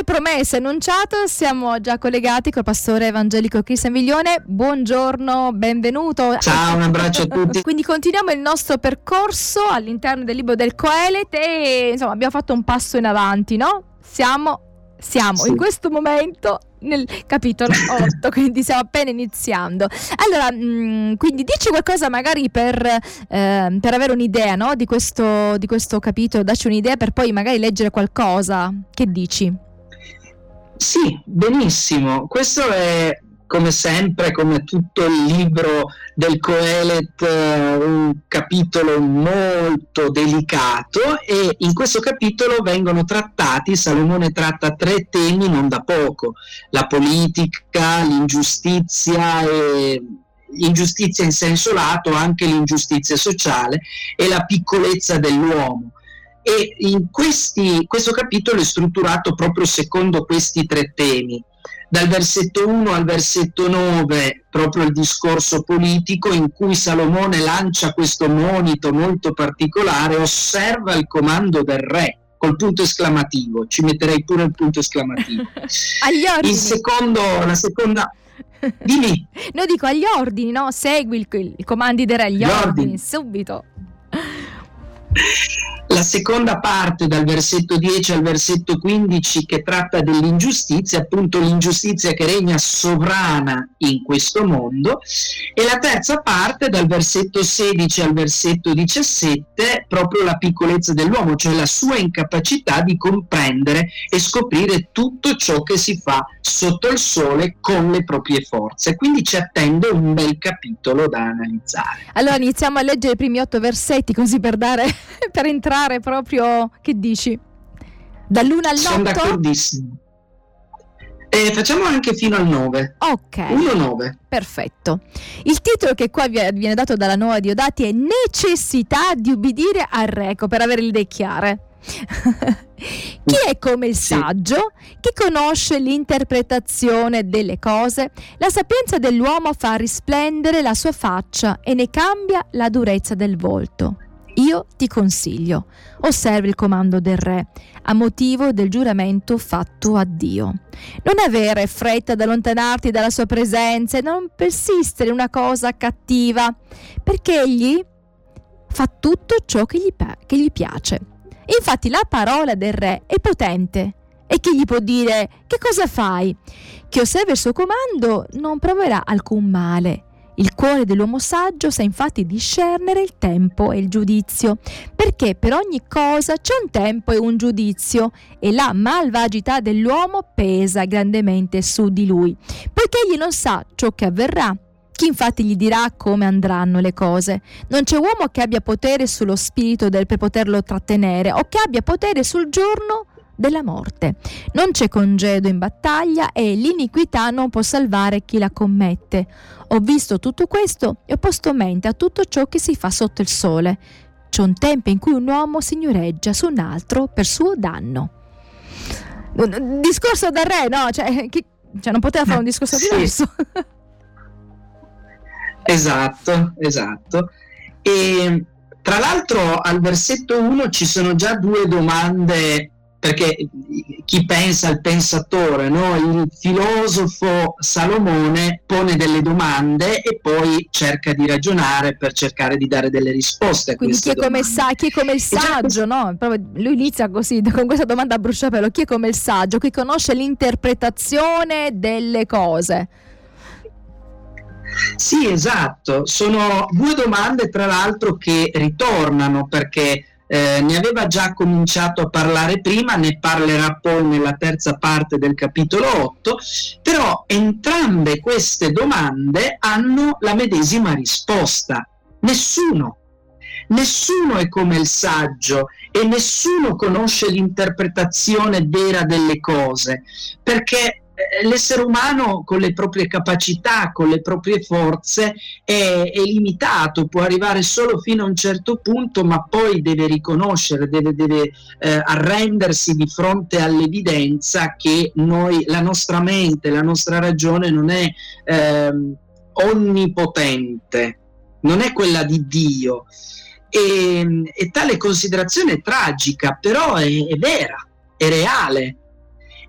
come promesso e annunciato, siamo già collegati col pastore evangelico Cristian Viglione. Buongiorno, benvenuto. Ciao, un abbraccio a tutti. Quindi continuiamo il nostro percorso all'interno del libro del Coelet e insomma abbiamo fatto un passo in avanti, no? Siamo siamo sì. in questo momento nel capitolo 8, quindi stiamo appena iniziando. Allora, mh, mm, quindi dici qualcosa magari per, eh, per avere un'idea no? di, questo, di questo capitolo, dacci un'idea per poi magari leggere qualcosa. Che dici? Sì, benissimo. Questo è come sempre, come tutto il libro del Coelet, eh, un capitolo molto delicato e in questo capitolo vengono trattati, Salomone tratta tre temi non da poco, la politica, l'ingiustizia e l'ingiustizia in senso lato, anche l'ingiustizia sociale e la piccolezza dell'uomo. E in questi, questo capitolo è strutturato proprio secondo questi tre temi dal versetto 1 al versetto 9 proprio il discorso politico in cui Salomone lancia questo monito molto particolare, osserva il comando del re col punto esclamativo, ci metterei pure il punto esclamativo. agli ordini. Il secondo, la seconda... Dimmi. No, dico agli ordini, no? Segui il, i comandi del re, agli ordini, ordini, subito. La seconda parte dal versetto 10 al versetto 15 che tratta dell'ingiustizia, appunto l'ingiustizia che regna sovrana in questo mondo e la terza parte dal versetto 16 al versetto 17 proprio la piccolezza dell'uomo, cioè la sua incapacità di comprendere e scoprire tutto ciò che si fa sotto il sole con le proprie forze. Quindi ci attende un bel capitolo da analizzare. Allora iniziamo a leggere i primi otto versetti così per dare per entrare proprio, che dici? Dall'1 all'8? Sono d'accordissimo. Eh, facciamo anche fino al 9. Ok. 1-9. Perfetto. Il titolo che qua viene dato dalla nuova Diodati è Necessità di ubbidire al Reco, per avere le idee chiare. Chi è come il saggio? Chi conosce l'interpretazione delle cose? La sapienza dell'uomo fa risplendere la sua faccia e ne cambia la durezza del volto. Io ti consiglio, osservi il comando del re, a motivo del giuramento fatto a Dio. Non avere fretta ad allontanarti dalla sua presenza e non persistere in una cosa cattiva, perché egli fa tutto ciò che gli, che gli piace. Infatti la parola del re è potente. E chi gli può dire che cosa fai? Chi osserva il suo comando non proverà alcun male il cuore dell'uomo saggio sa infatti discernere il tempo e il giudizio, perché per ogni cosa c'è un tempo e un giudizio, e la malvagità dell'uomo pesa grandemente su di lui, poiché egli non sa ciò che avverrà. Chi infatti gli dirà come andranno le cose? Non c'è uomo che abbia potere sullo spirito del, per poterlo trattenere o che abbia potere sul giorno della morte. Non c'è congedo in battaglia e l'iniquità non può salvare chi la commette. Ho visto tutto questo e ho posto mente a tutto ciò che si fa sotto il sole. C'è un tempo in cui un uomo signoreggia su un altro per suo danno. Un discorso da re, no? Cioè, chi, cioè non poteva fare un discorso sì. diverso. esatto, esatto. E tra l'altro al versetto 1 ci sono già due domande perché chi pensa al pensatore, no? il filosofo Salomone pone delle domande e poi cerca di ragionare per cercare di dare delle risposte. Quindi chi è, come sa, chi è, come il saggio, no? lui inizia così con questa domanda a bruciapelo, chi è come il saggio, chi conosce l'interpretazione delle cose? Sì, esatto, sono due domande tra l'altro che ritornano perché eh, ne aveva già cominciato a parlare prima, ne parlerà poi nella terza parte del capitolo 8, però entrambe queste domande hanno la medesima risposta. Nessuno. Nessuno è come il saggio e nessuno conosce l'interpretazione vera delle cose, perché l'essere umano con le proprie capacità, con le proprie forze è, è, limitato, può arrivare solo fino a un certo punto, ma poi deve riconoscere, deve, deve eh, arrendersi di fronte all'evidenza che noi, la nostra mente, la nostra ragione non è eh, onnipotente, non è quella di Dio. E, e tale considerazione è tragica, però è, è vera, è reale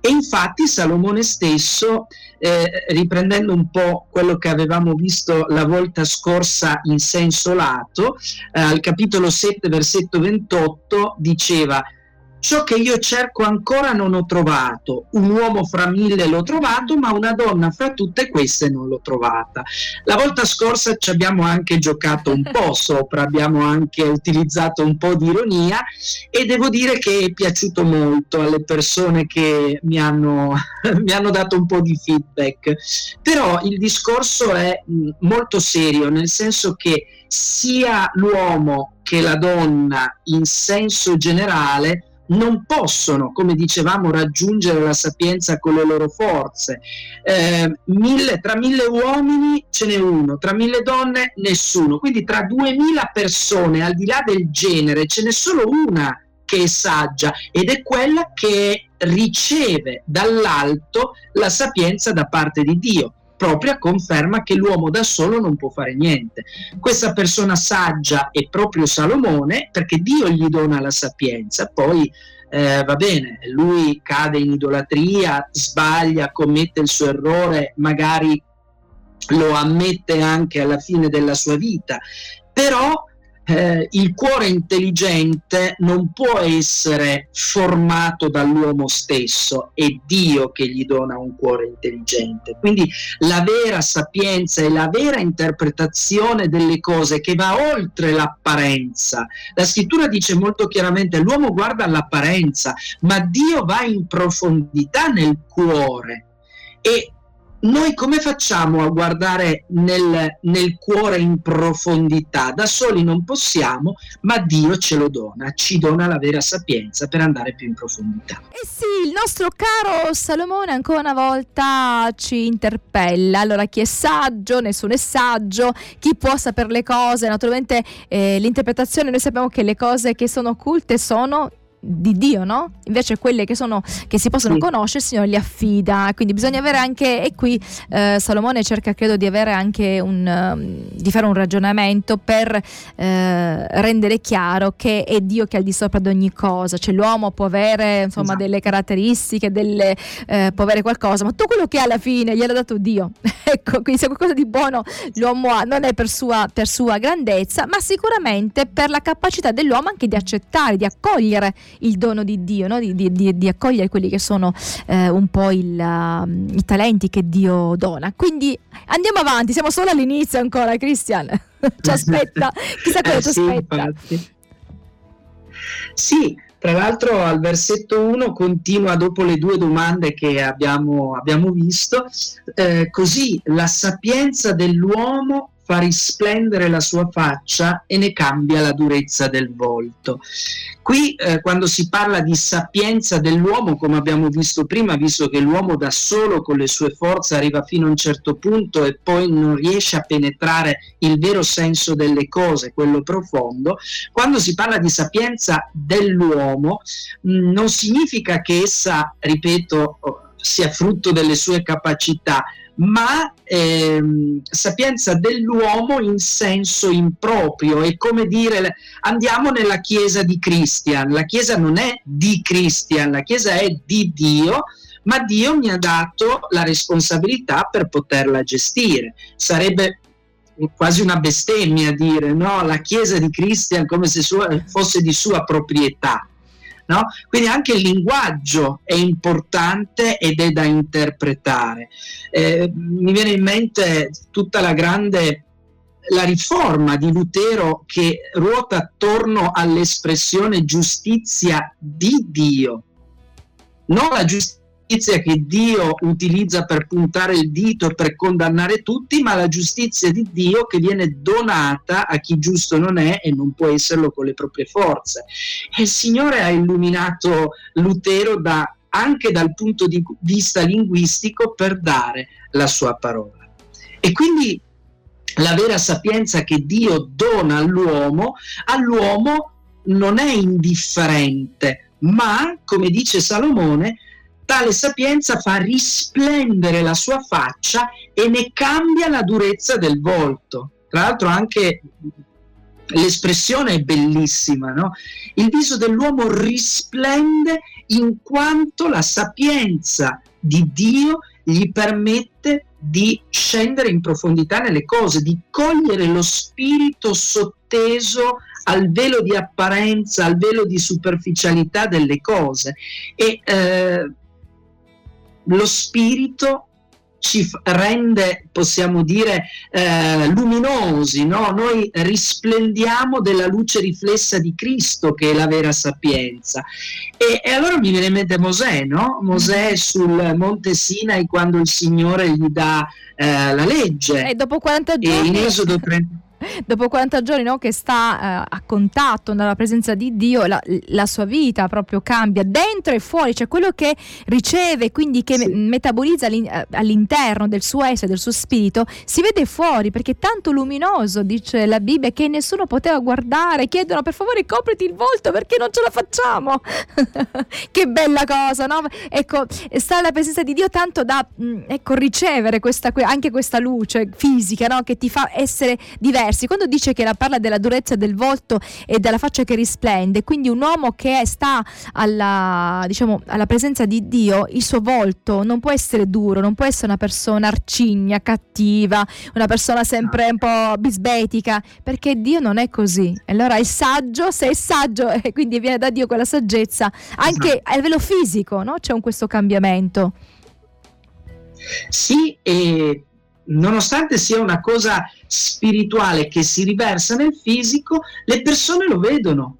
E infatti Salomone stesso, eh, riprendendo un po' quello che avevamo visto la volta scorsa in senso lato, eh, al capitolo 7, versetto 28, diceva Ciò che io cerco ancora non ho trovato, un uomo fra mille l'ho trovato, ma una donna fra tutte queste non l'ho trovata. La volta scorsa ci abbiamo anche giocato un po' sopra, abbiamo anche utilizzato un po' di ironia e devo dire che è piaciuto molto alle persone che mi hanno, mi hanno dato un po' di feedback. Però il discorso è molto serio, nel senso che sia l'uomo che la donna in senso generale non possono, come dicevamo, raggiungere la sapienza con le loro forze. Eh, mille, tra mille uomini ce n'è uno, tra mille donne nessuno. Quindi tra duemila persone, al di là del genere, ce n'è solo una che è saggia ed è quella che riceve dall'alto la sapienza da parte di Dio propria conferma che l'uomo da solo non può fare niente. Questa persona saggia è proprio Salomone perché Dio gli dona la sapienza, poi eh, va bene, lui cade in idolatria, sbaglia, commette il suo errore, magari lo ammette anche alla fine della sua vita, però eh, il cuore intelligente non può essere formato dall'uomo stesso, è Dio che gli dona un cuore intelligente. Quindi la vera sapienza e la vera interpretazione delle cose che va oltre l'apparenza. La scrittura dice molto chiaramente l'uomo guarda l'apparenza, ma Dio va in profondità nel cuore. E noi come facciamo a guardare nel, nel, cuore in profondità? Da soli non possiamo, ma Dio ce lo dona, ci dona la vera sapienza per andare più in profondità. Eh sì, il nostro caro Salomone ancora una volta ci interpella. Allora, chi è saggio, nessuno è saggio, chi può sapere le cose, naturalmente eh, l'interpretazione, noi sappiamo che le cose che sono occulte sono di Dio, no? Invece quelle che, sono, che si possono sì. conoscere il Signore li affida, quindi bisogna avere anche, e qui eh, Salomone cerca credo di avere anche un, um, di fare un ragionamento per eh, rendere chiaro che è Dio che è al di sopra di ogni cosa, cioè l'uomo può avere insomma esatto. delle caratteristiche, delle, eh, può avere qualcosa, ma tutto quello che ha alla fine gliel'ha dato Dio, ecco, quindi se qualcosa di buono l'uomo ha, non è per sua, per sua grandezza, ma sicuramente per la capacità dell'uomo anche di accettare, di accogliere il dono di Dio, no? di, di, di, accogliere quelli che sono eh, un po' il, uh, i talenti che Dio dona. Quindi andiamo avanti, siamo solo all'inizio ancora, Cristian. ci aspetta, chissà cosa eh, ci sì, aspetta. Infatti. Sì, tra l'altro al versetto 1 continua dopo le due domande che abbiamo, abbiamo visto, eh, così la sapienza dell'uomo fa risplendere la sua faccia e ne cambia la durezza del volto. Qui eh, quando si parla di sapienza dell'uomo, come abbiamo visto prima, visto che l'uomo da solo con le sue forze arriva fino a un certo punto e poi non riesce a penetrare il vero senso delle cose, quello profondo, quando si parla di sapienza dell'uomo mh, mm, non significa che essa, ripeto, sia frutto delle sue capacità, ma ehm, sapienza dell'uomo in senso improprio, è come dire andiamo nella chiesa di Christian, la chiesa non è di Christian, la chiesa è di Dio, ma Dio mi ha dato la responsabilità per poterla gestire. Sarebbe quasi una bestemmia dire no, la chiesa di Christian come se sua, fosse di sua proprietà. No? Quindi anche il linguaggio è importante ed è da interpretare. Eh, mi viene in mente tutta la grande la riforma di Lutero che ruota attorno all'espressione giustizia di Dio, non la giustizia giustizia che Dio utilizza per puntare il dito e per condannare tutti, ma la giustizia di Dio che viene donata a chi giusto non è e non può esserlo con le proprie forze. E il Signore ha illuminato Lutero da, anche dal punto di vista linguistico per dare la sua parola. E quindi la vera sapienza che Dio dona all'uomo, all'uomo non è indifferente, ma, come dice Salomone, Tale sapienza fa risplendere la sua faccia e ne cambia la durezza del volto. Tra l'altro anche l'espressione è bellissima, no? Il viso dell'uomo risplende in quanto la sapienza di Dio gli permette di scendere in profondità nelle cose, di cogliere lo spirito sotteso al velo di apparenza, al velo di superficialità delle cose. E eh, lo spirito ci rende, possiamo dire, eh, luminosi, no? noi risplendiamo della luce riflessa di Cristo che è la vera sapienza. E, e allora mi viene in mente Mosè, no? Mosè sul monte Sinai quando il Signore gli dà eh, la legge. E dopo 40 giorni... E in Esodo 30 dopo 40 giorni no, che sta eh, a contatto nella presenza di Dio, la, la, sua vita proprio cambia dentro e fuori, cioè quello che riceve, quindi che sì. metabolizza eh, all'interno del suo essere, del suo spirito, si vede fuori perché è tanto luminoso, dice la Bibbia, che nessuno poteva guardare, chiedono per favore copriti il volto perché non ce la facciamo. che bella cosa, no? Ecco, sta alla presenza di Dio tanto da mm, ecco, ricevere questa, anche questa luce fisica no? che ti fa essere diverso diversi. Quando dice che la parla della durezza del volto e della faccia che risplende, quindi un uomo che sta alla, diciamo, alla presenza di Dio, il suo volto non può essere duro, non può essere una persona arcigna, cattiva, una persona sempre un po' bisbetica, perché Dio non è così. Allora è saggio, se è saggio e quindi viene da Dio quella saggezza, anche esatto. a livello fisico no? c'è un questo cambiamento. Sì, e nonostante sia una cosa spirituale che si riversa nel fisico, le persone lo vedono.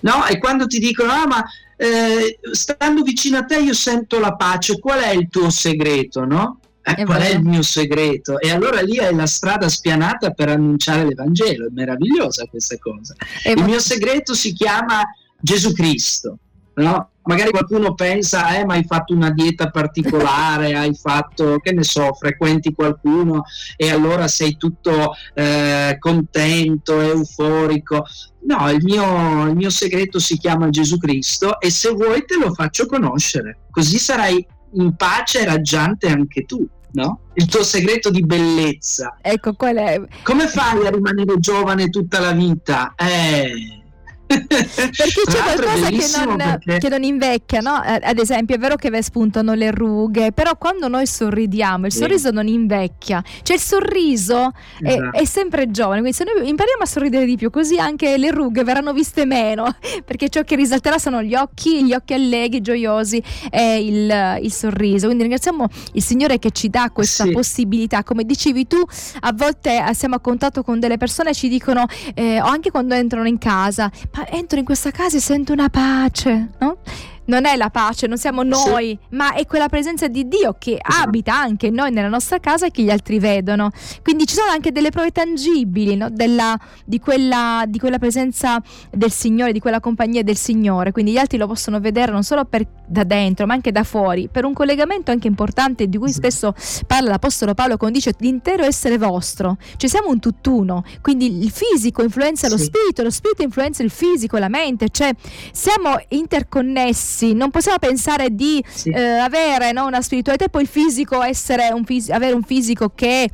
No? E quando ti dicono, ah, ma eh, stando vicino a te io sento la pace, qual è il tuo segreto? No? Eh, qual è il mio segreto? E allora lì è la strada spianata per annunciare l'Evangelo, è meravigliosa questa cosa. il mio segreto si chiama Gesù Cristo. No? Magari qualcuno pensa, eh, ma hai fatto una dieta particolare, hai fatto, che ne so, frequenti qualcuno e allora sei tutto eh, contento, euforico. No, il mio, il mio segreto si chiama Gesù Cristo e se vuoi te lo faccio conoscere, così sarai in pace e raggiante anche tu. No? Il tuo segreto di bellezza. Ecco, qual è? Come fai a rimanere giovane tutta la vita? Eh, perché c'è qualcosa che non, perché... che non, invecchia, no? Eh, ad esempio, è vero che spuntano le rughe, però quando noi sorridiamo, il sorriso non invecchia, cioè il sorriso esatto. è, è, sempre giovane. Quindi, se noi impariamo a sorridere di più, così anche le rughe verranno viste meno, perché ciò che risalterà sono gli occhi, gli occhi allegri, gioiosi e il, il sorriso. Quindi ringraziamo il Signore che ci dà questa sì. possibilità. Come dicevi tu, a volte siamo a contatto con delle persone e ci dicono, eh, o anche quando entrano in casa, entro in questa casa e sento una pace, no? Non è la pace, non siamo noi, sì. ma è quella presenza di Dio che esatto. abita anche noi nella nostra casa e che gli altri vedono. Quindi ci sono anche delle prove tangibili no? Della, di, quella, di, quella, presenza del Signore, di quella compagnia del Signore. Quindi gli altri lo possono vedere non solo per, da dentro, ma anche da fuori, per un collegamento anche importante di cui spesso parla l'Apostolo Paolo quando dice l'intero essere vostro. Cioè siamo un tutt'uno, quindi il fisico influenza sì. lo spirito, lo spirito influenza il fisico, la mente, cioè siamo interconnessi sì, non possiamo pensare di sì. eh, avere no, una spiritualità e poi il fisico essere un fis- avere un fisico che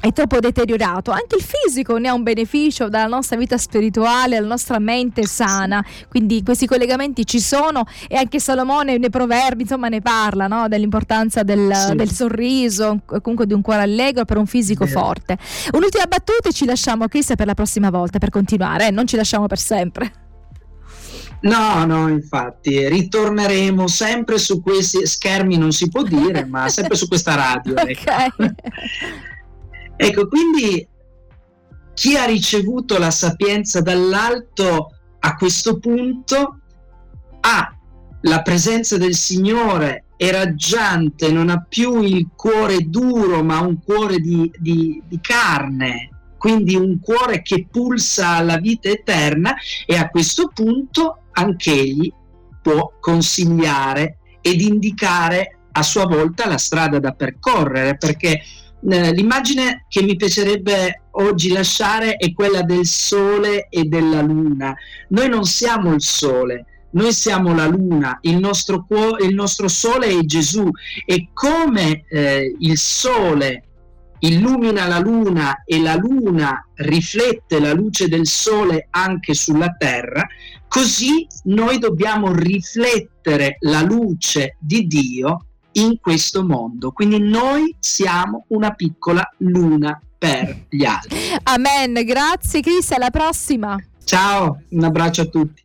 è troppo deteriorato. Anche il fisico ne ha un beneficio dalla nostra vita spirituale, dalla nostra mente sana. Quindi questi collegamenti ci sono e anche Salomone nei proverbi insomma ne parla no? dell'importanza del, sì. del, sorriso, comunque di un cuore allegro per un fisico sì. forte. Un'ultima battuta e ci lasciamo Chris per la prossima volta per continuare, eh? non ci lasciamo per sempre. No, no, infatti, ritorneremo sempre su questi schermi, non si può dire, ma sempre su questa radio. Ecco. Okay. ecco, quindi chi ha ricevuto la sapienza dall'alto a questo punto ha la presenza del Signore è raggiante, non ha più il cuore duro, ma un cuore di, di, di carne, quindi un cuore che pulsa alla vita eterna e a questo punto anch'egli può consigliare ed indicare a sua volta la strada da percorrere, perché eh, l'immagine che mi piacerebbe oggi lasciare è quella del sole e della luna. Noi non siamo il sole, noi siamo la luna, il nostro, cuore, il nostro sole è Gesù e come eh, il sole illumina la luna e la luna riflette la luce del sole anche sulla terra, così noi dobbiamo riflettere la luce di Dio in questo mondo. Quindi noi siamo una piccola luna per gli altri. Amen, grazie Chris, alla prossima. Ciao, un abbraccio a tutti.